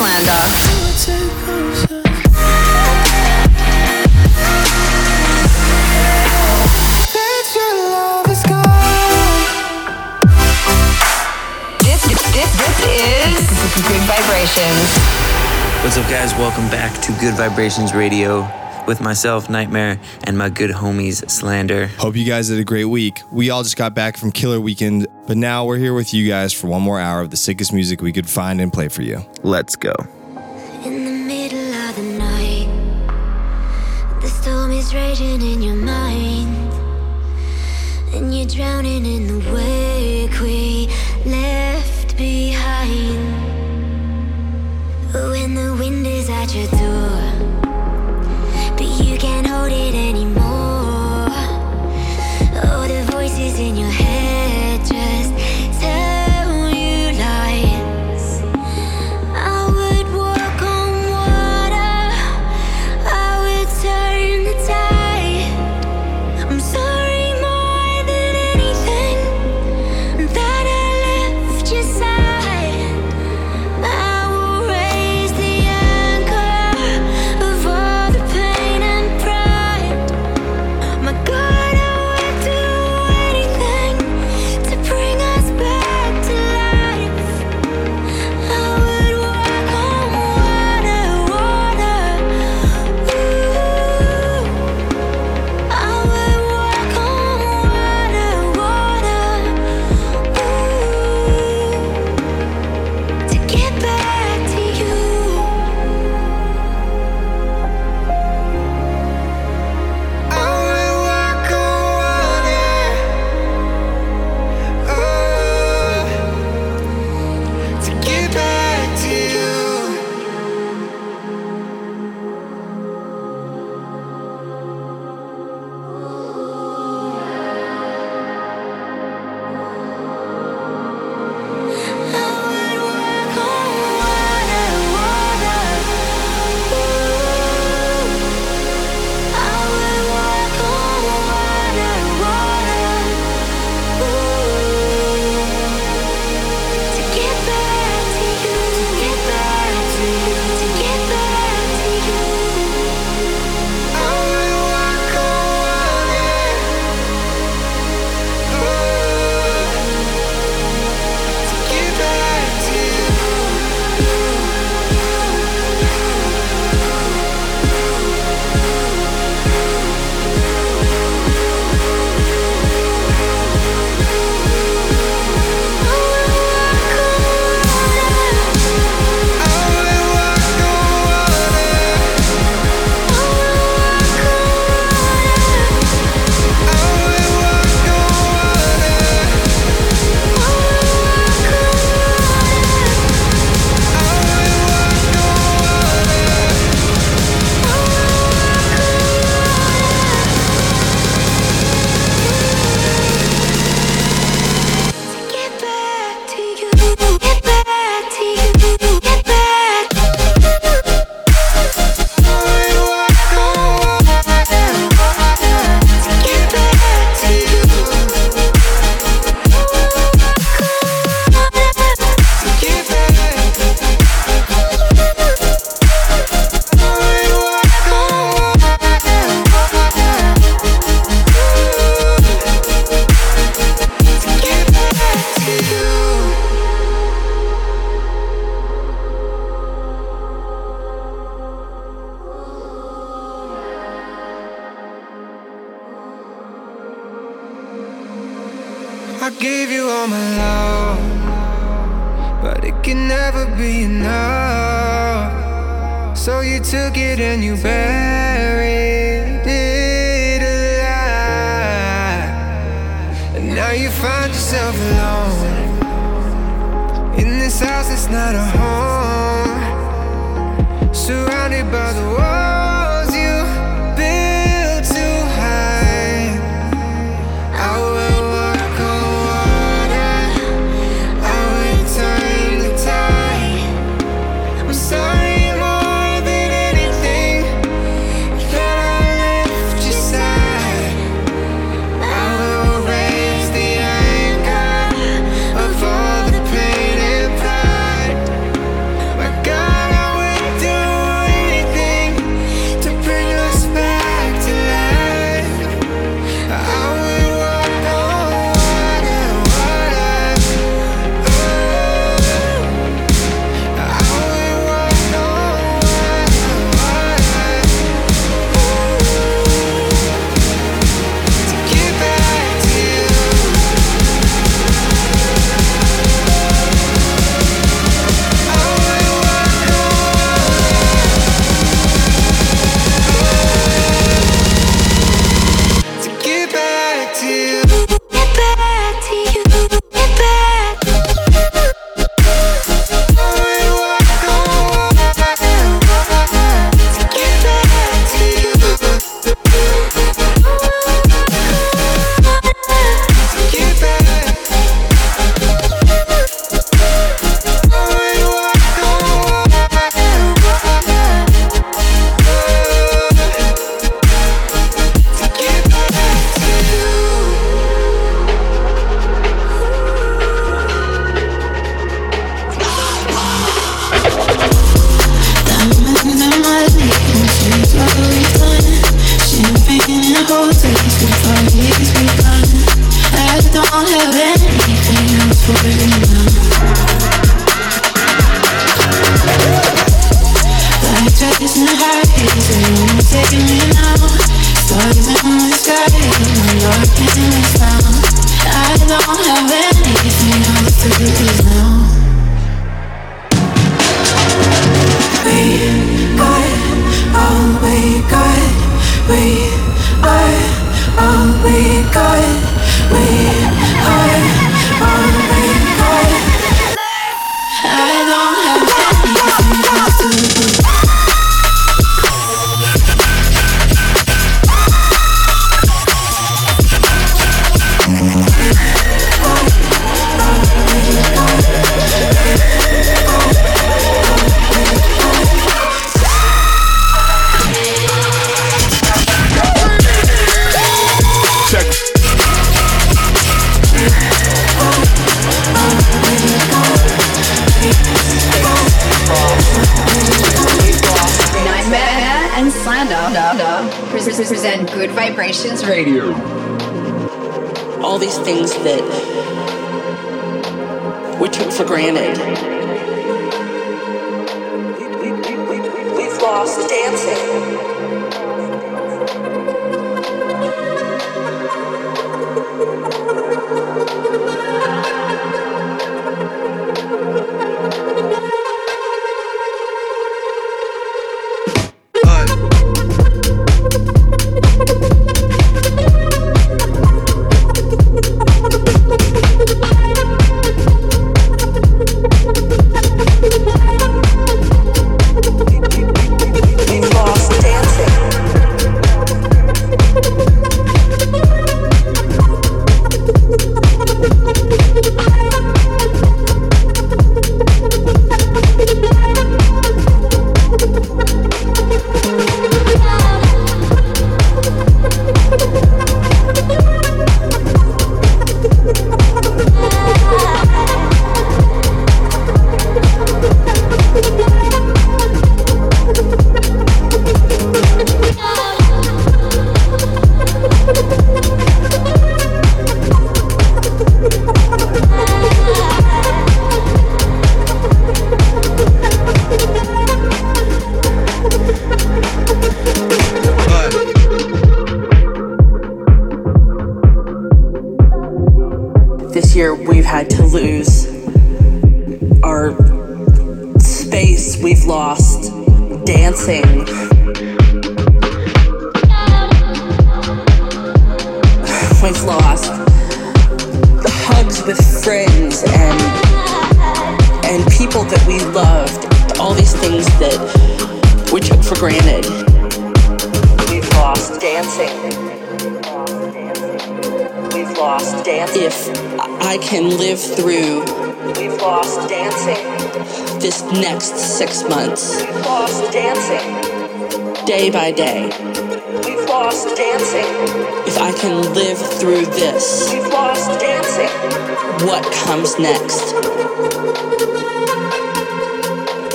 Slander. Gud Vibrations. What's up, guys? Welcome back to Gud Vibrations Radio with myself, Nightmare, and my good homies, Slander. Hope you guys had a great week. We all just got back from Killer Weekend, but now we're here with you guys for one more hour of the sickest music we could find and play for you. Let's go. In the middle of the night, the storm is raging in your mind, and you're drowning in the wake we left behind. When the wind is at your door, but anymore. Oh, the voices in your head just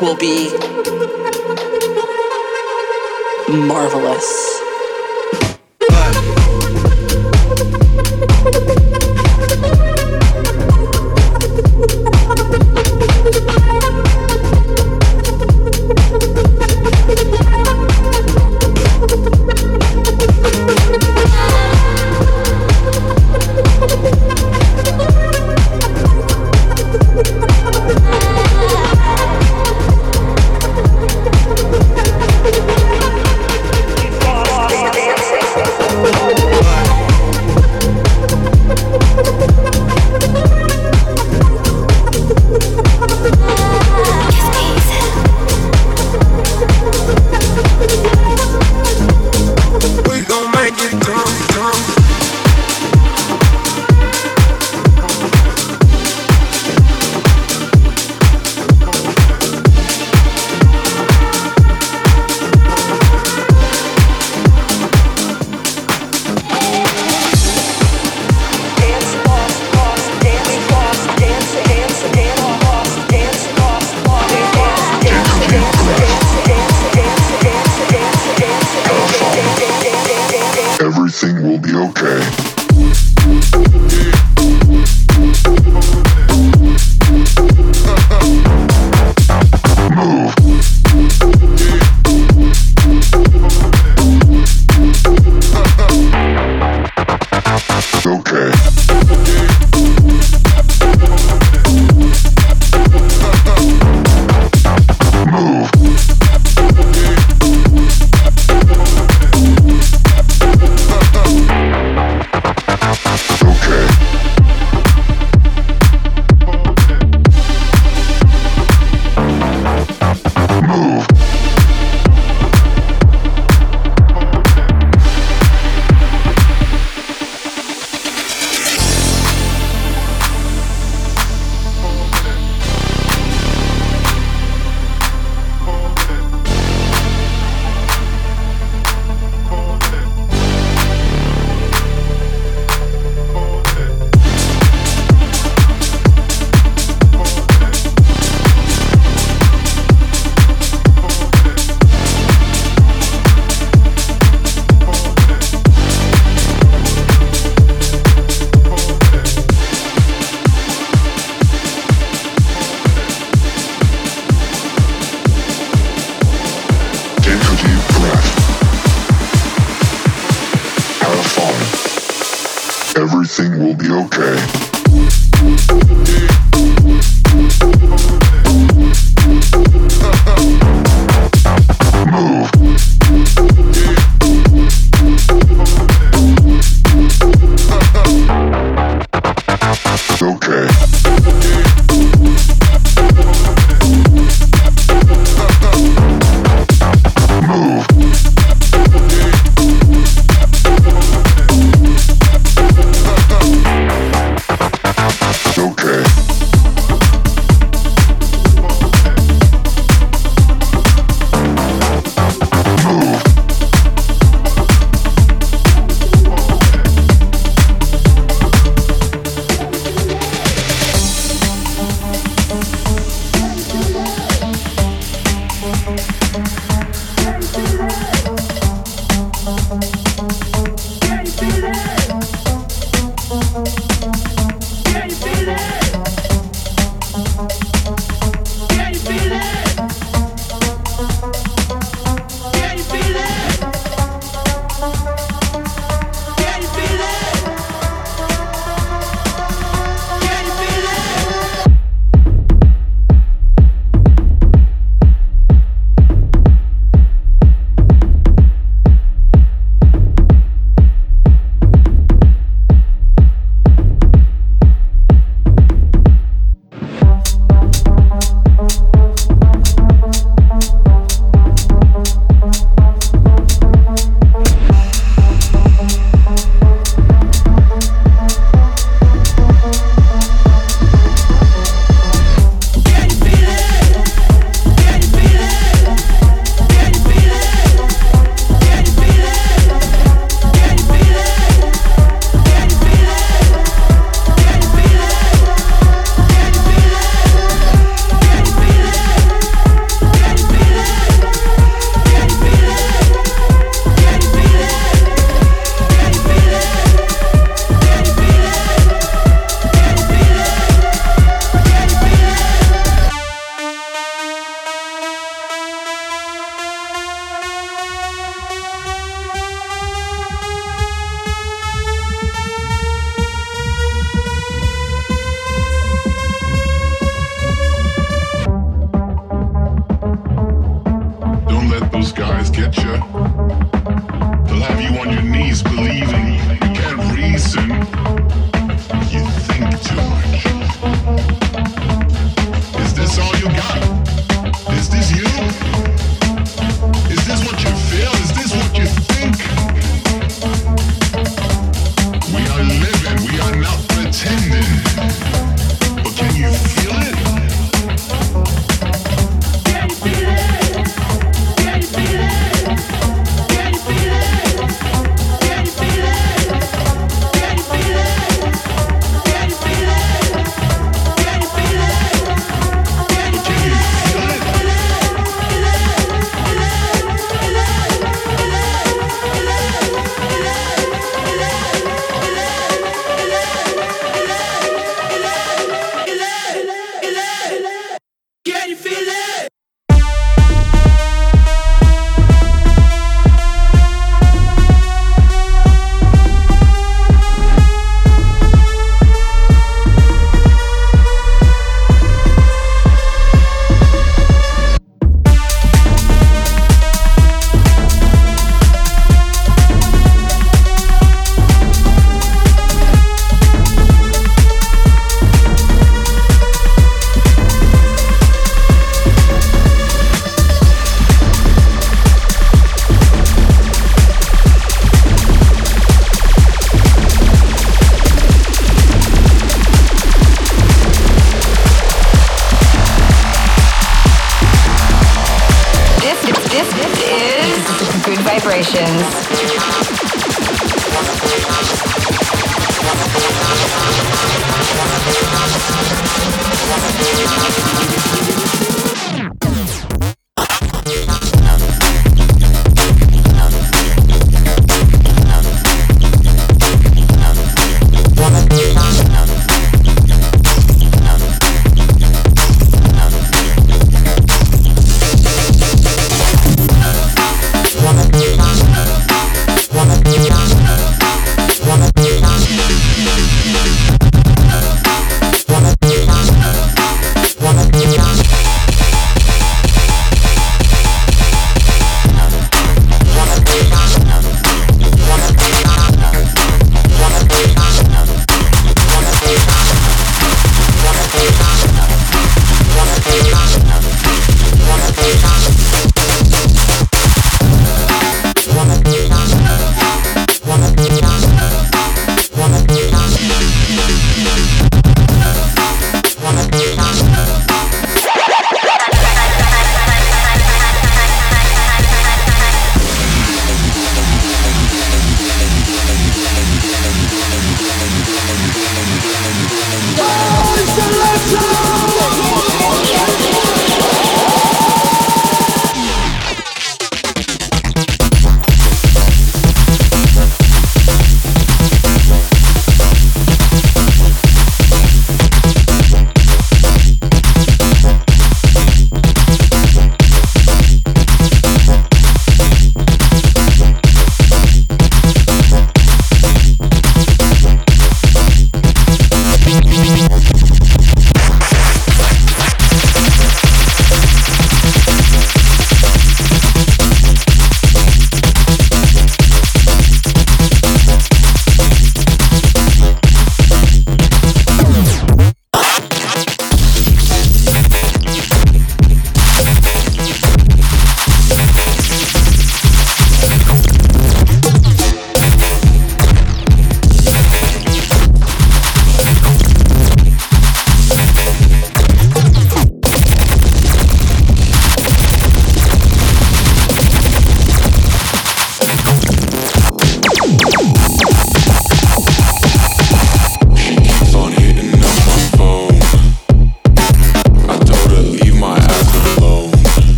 will be marvelous.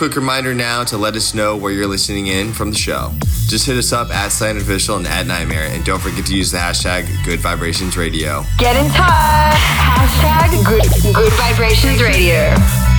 quick reminder now to let us know where you're listening in from the show. Just hit us up at Slander Official and at Nightmare, and don't forget to use the hashtag Gud Vibrations Radio. Get in touch. Hashtag Good, Gud Vibrations Radio.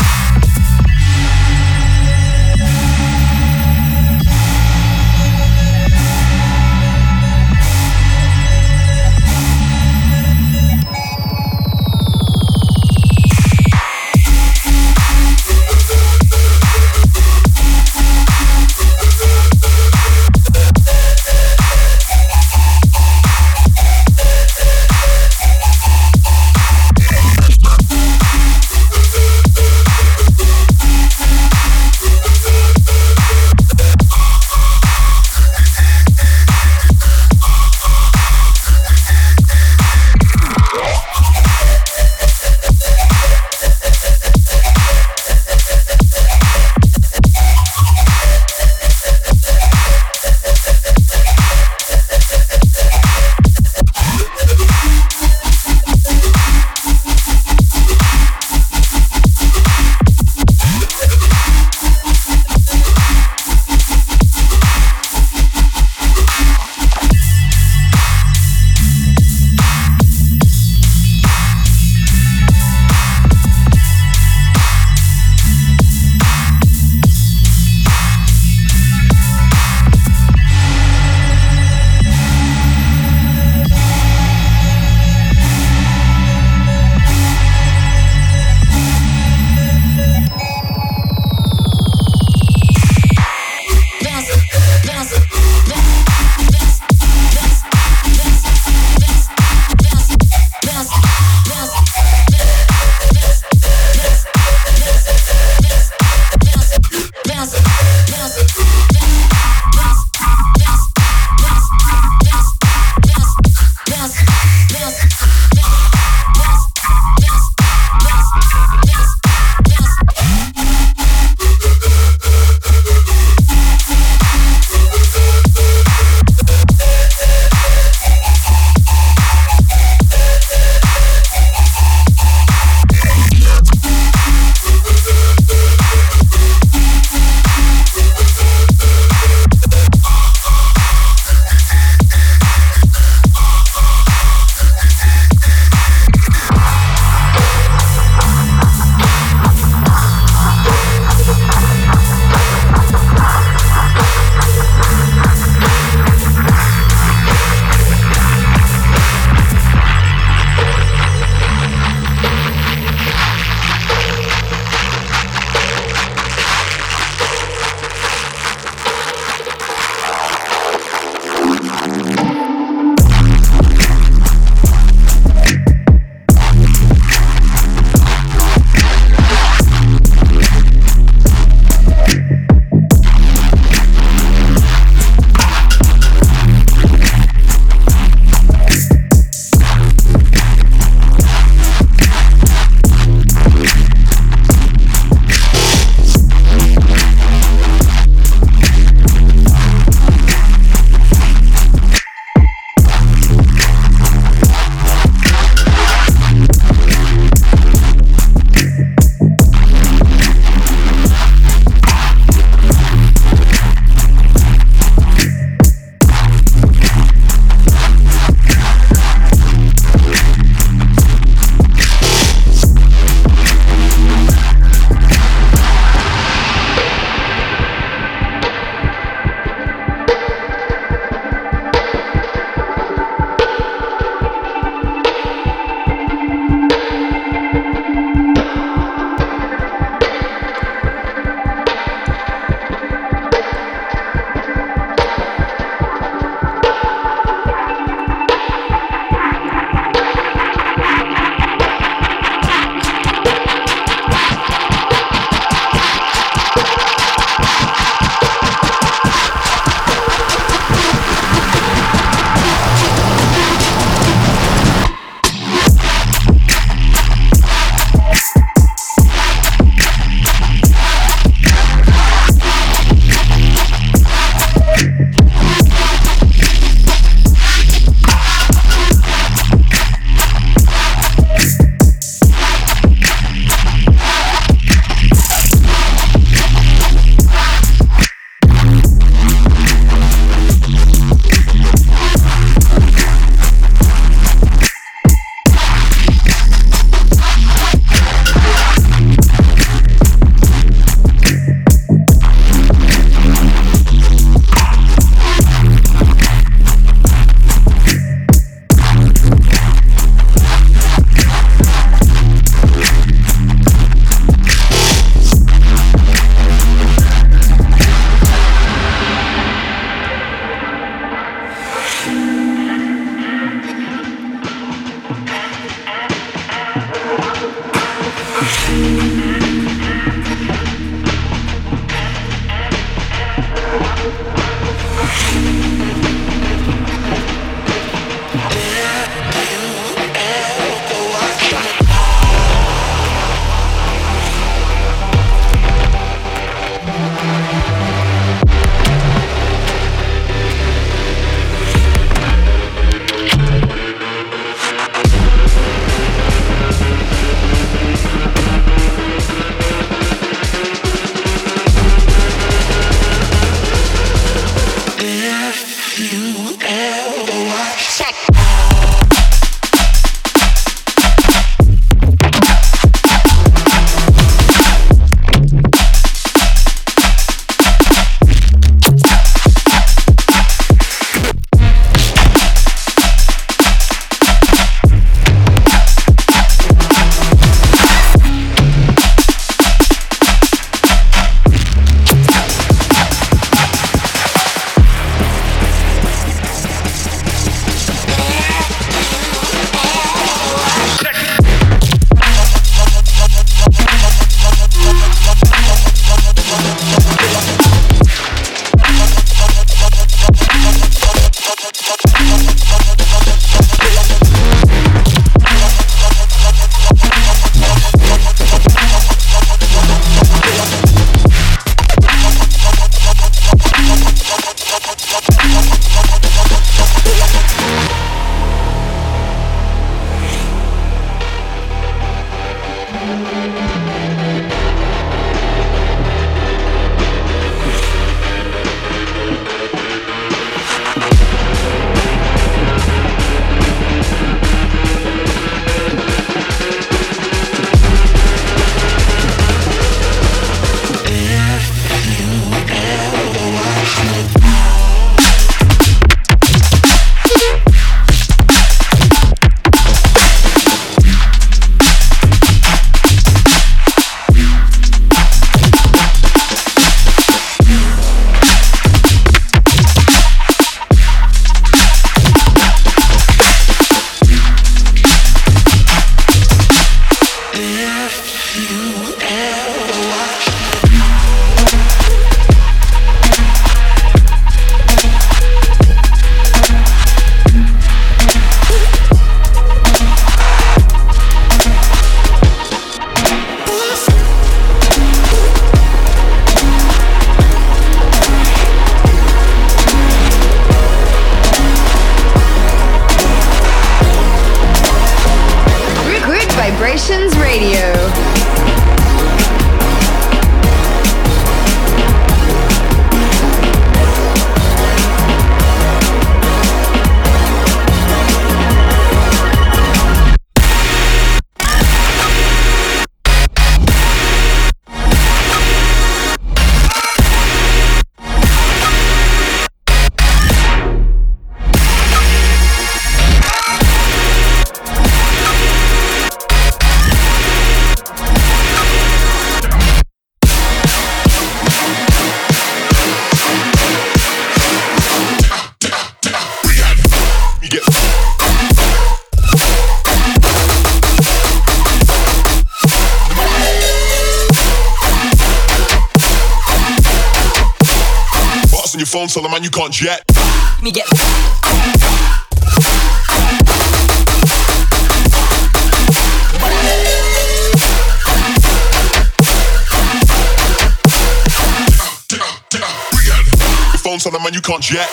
You can't get.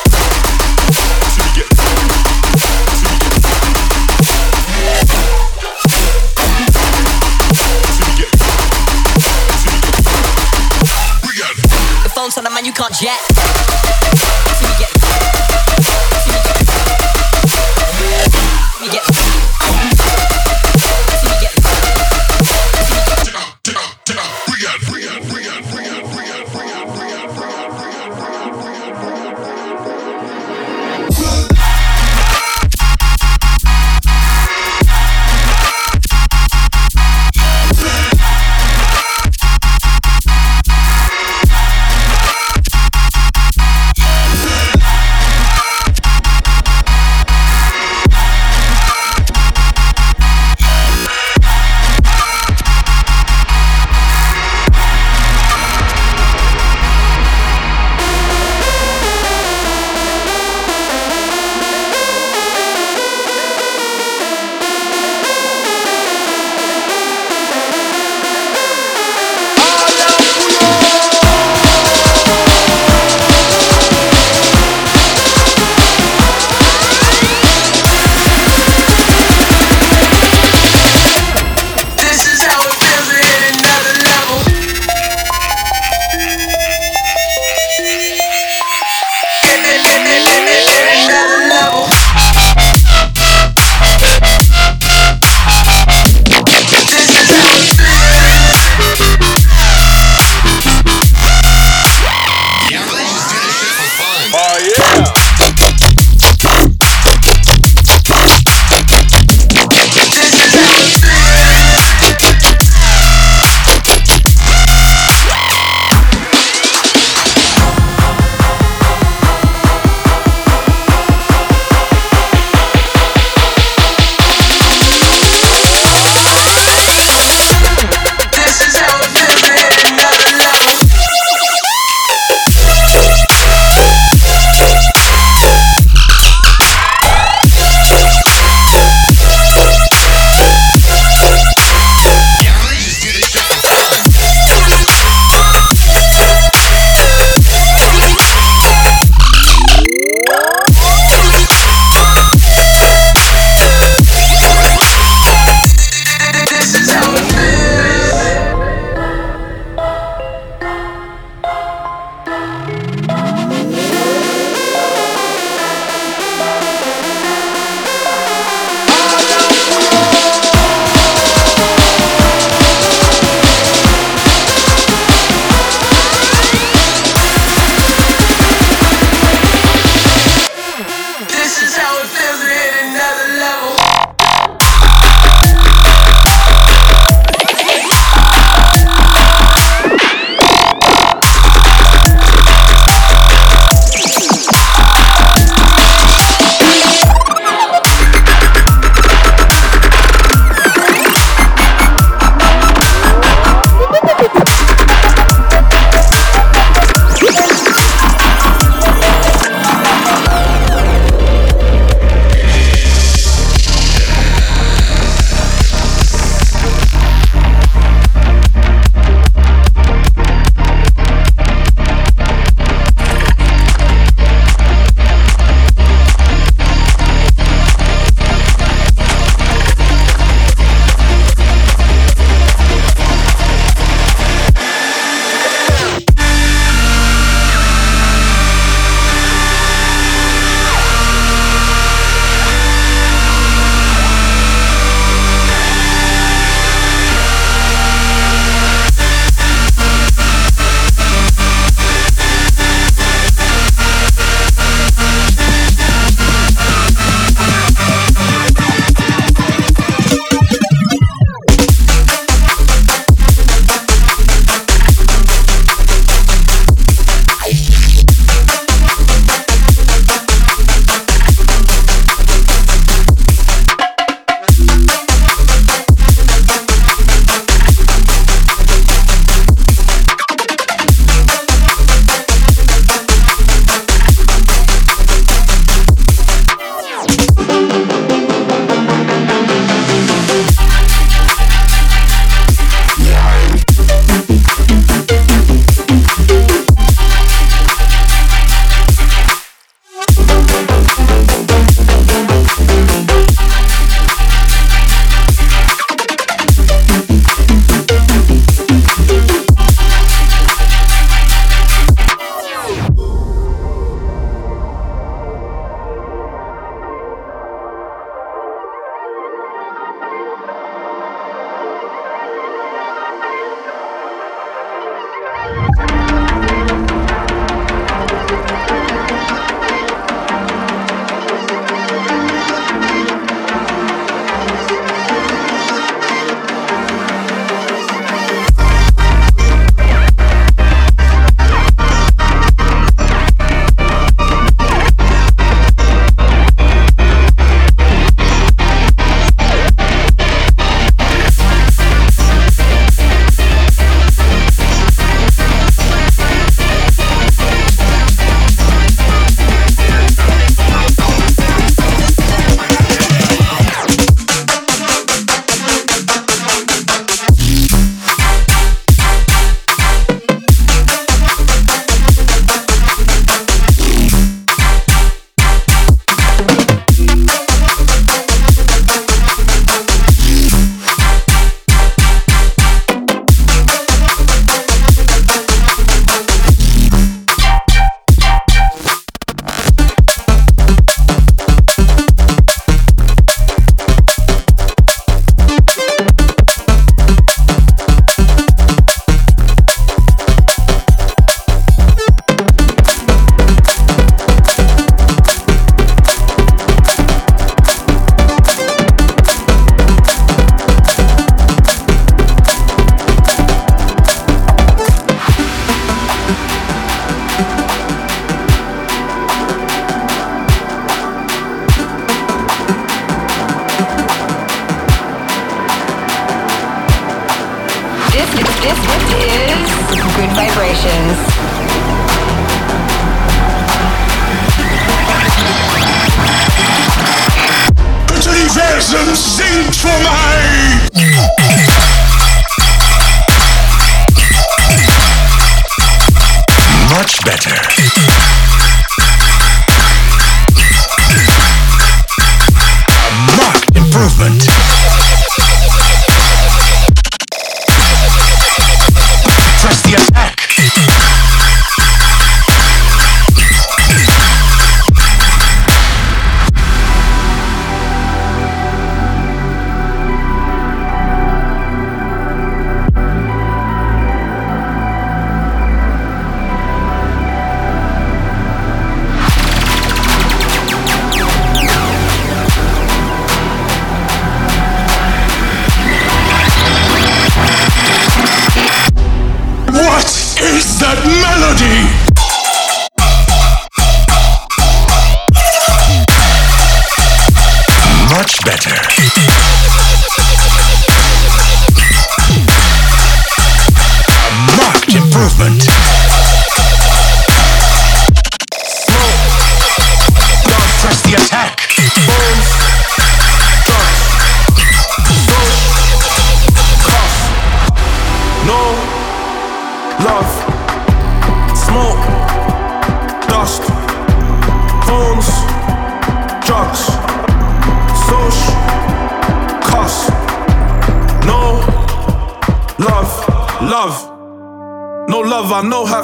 The phone's on the man, you can't jet.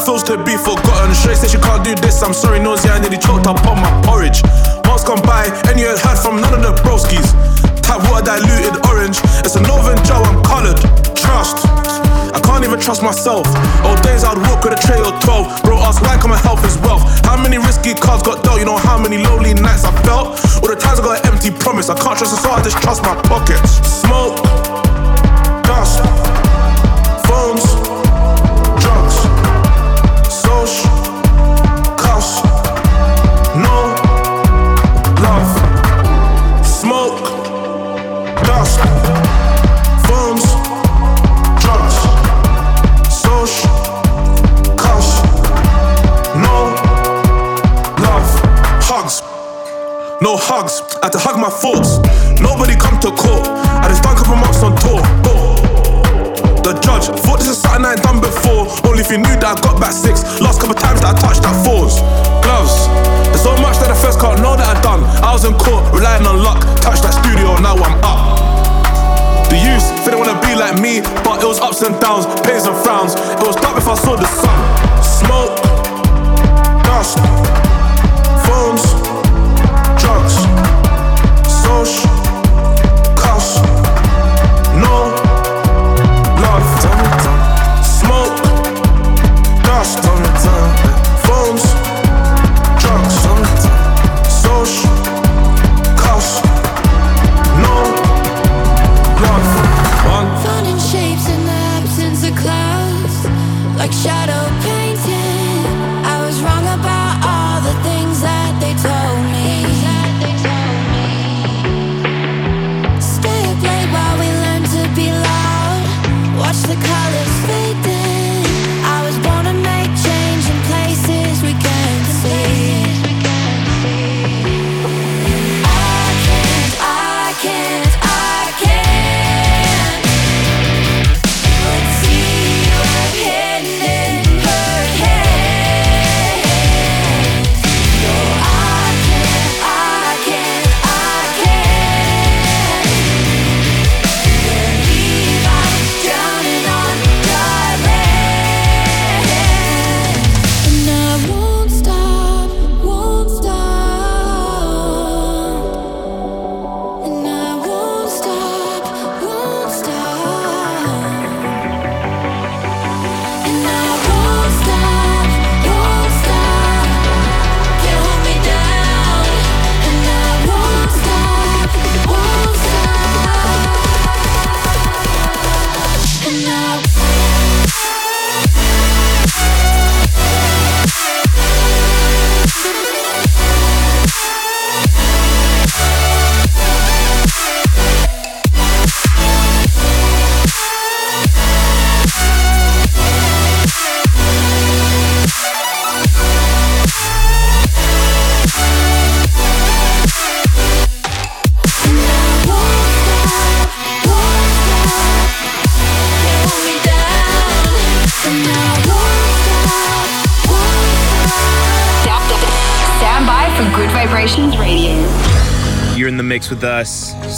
Feels to be forgotten. Straight said she can't do this, I'm sorry, nosy, I nearly choked up on my porridge. Months gone by, and you ain't heard from none of the broskies. Tap water diluted orange, it's a Northern Joe, I'm coloured. Trust, I can't even trust myself. Old days I'd walk with a tray of 12. Bro, ask why come my health is wealth. How many risky cards got dealt? You know how many lonely nights I felt? All the times I got an empty promise. I can't trust it, so I just trust my pockets. Hugs, I had to hug my thoughts. Nobody come to court. I just done a couple months on tour. The judge thought this is something I ain't done before. Only if you knew that I got back six. Last couple times that I touched that fours. Gloves. There's so much that I first can't know that I done. I was in court, relying on luck. Touched that studio, now I'm up. The youth they don't wanna be like me, but it was ups and downs, pains and frowns. It was dark if I saw the sun. Smoke, dust, phones, social,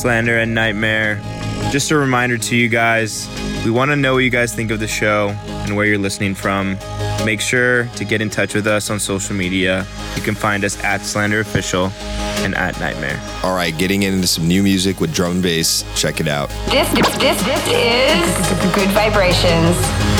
Slander and NGHTMRE. Just a reminder to you guys we want to know what you guys think of the show and where you're listening from. Make sure to get in touch with us on social media. You can find us at Slander Official and at NGHTMRE. All right, getting into some new music with drum and bass. Check it out. This, this, this, this is Gud Vibrations.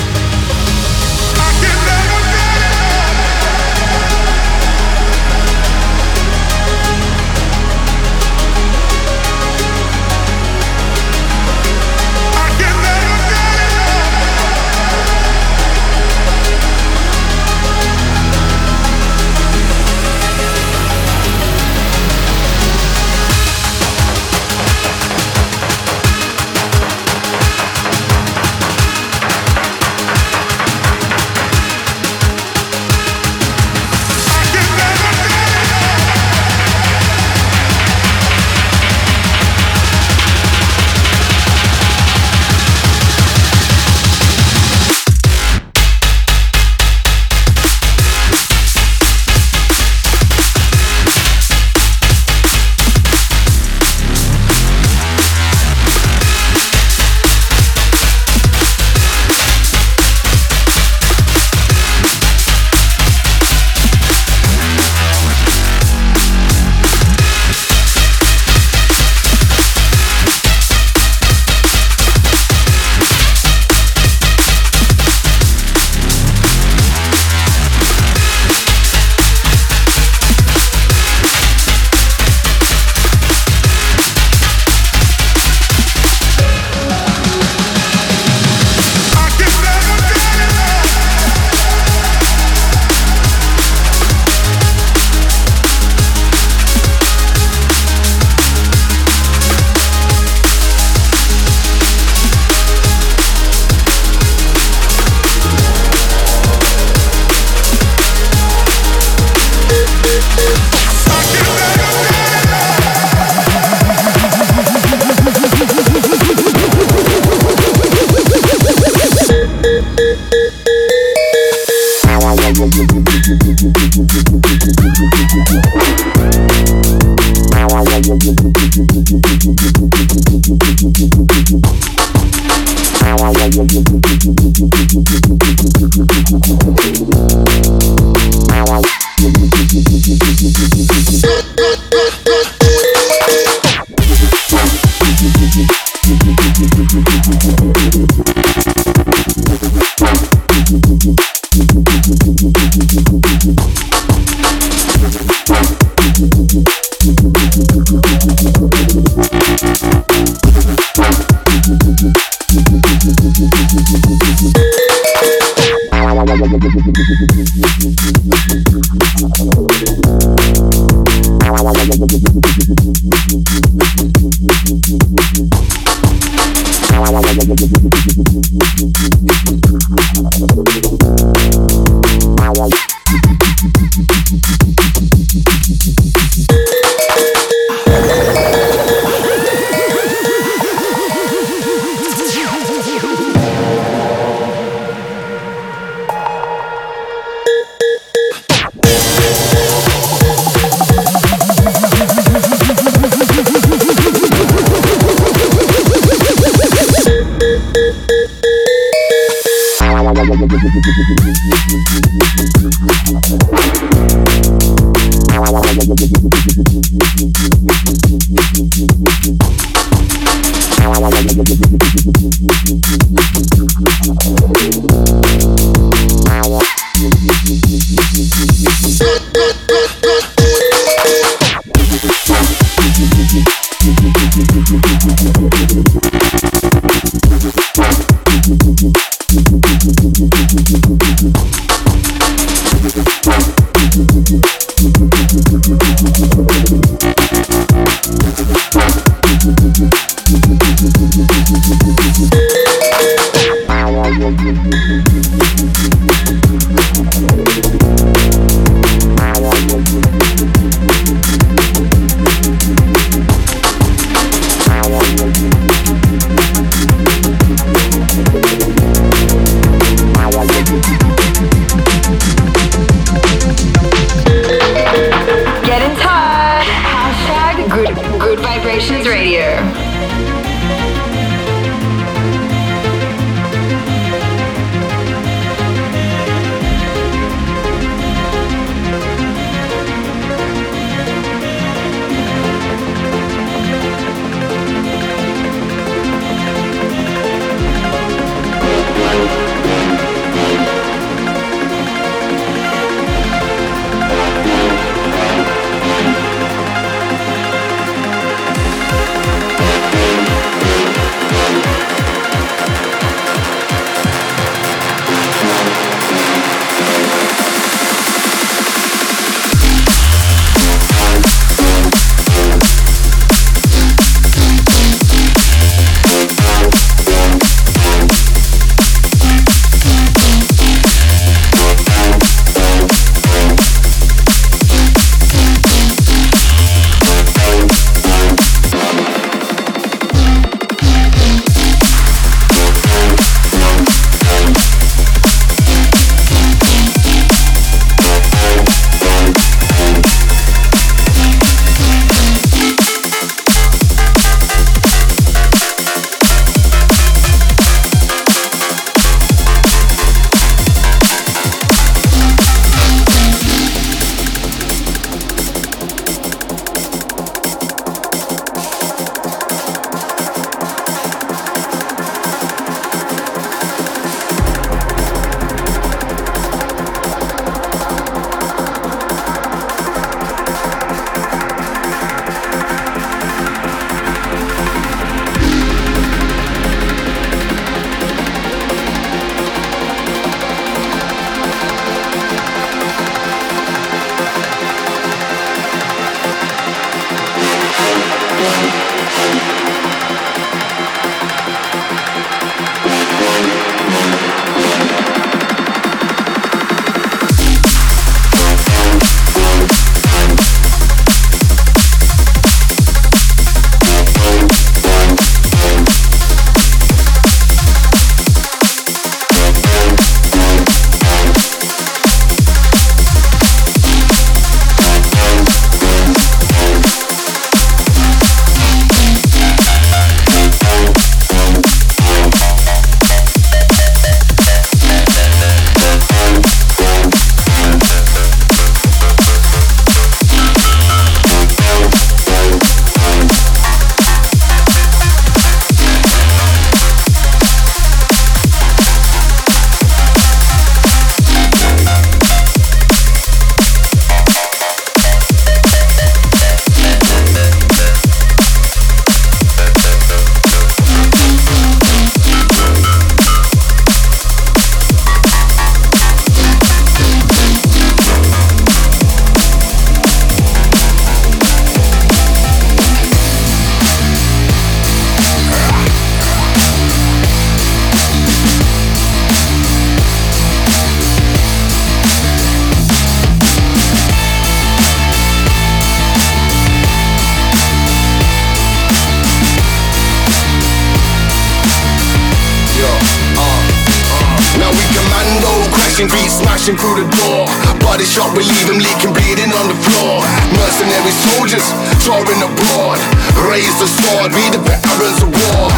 Body shot, we leave him leaking, bleeding on the floor. Mercenary soldiers, touring abroad. Raise the sword, be the veterans of war.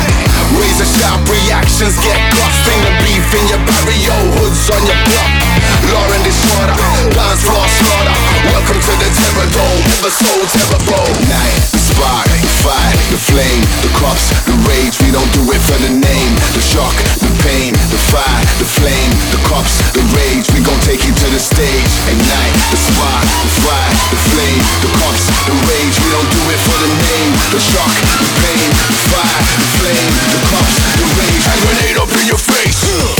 The sharp reactions, get guts. Sting the beef in your barrio, hoods on your block. Law and disorder, dance floor slaughter. Welcome to the terror dome, never so terrible. Night, the spark, the fire, the flame, the cops, the rage. We don't do it for the name, the shock, the pain, the fire, the flame, the cops, the rage. We gon' take you to the stage. Ignite the spark, the fire, the flame, the cops, the rage. We don't do it for the name, the shock, the pain, the fire, the flame, the cops, the rage. Hand grenade up in your face.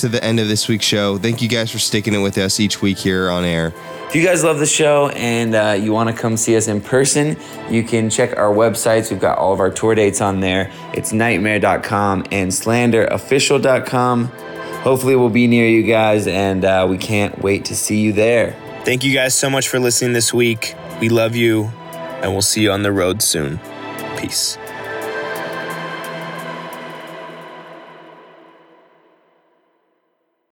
Us to the end of this week's show. Thank you guys for sticking it with us each week here on air. If you guys love the show and uh, you want to come see us in person, you can check our websites. We've got all of our tour dates on there. It's nghtmre.com and slanderofficial.com. Hopefully, we'll be near you guys, and uh, we can't wait to see you there. Thank you guys so much for listening this week. We love you, and we'll see you on the road soon. Peace.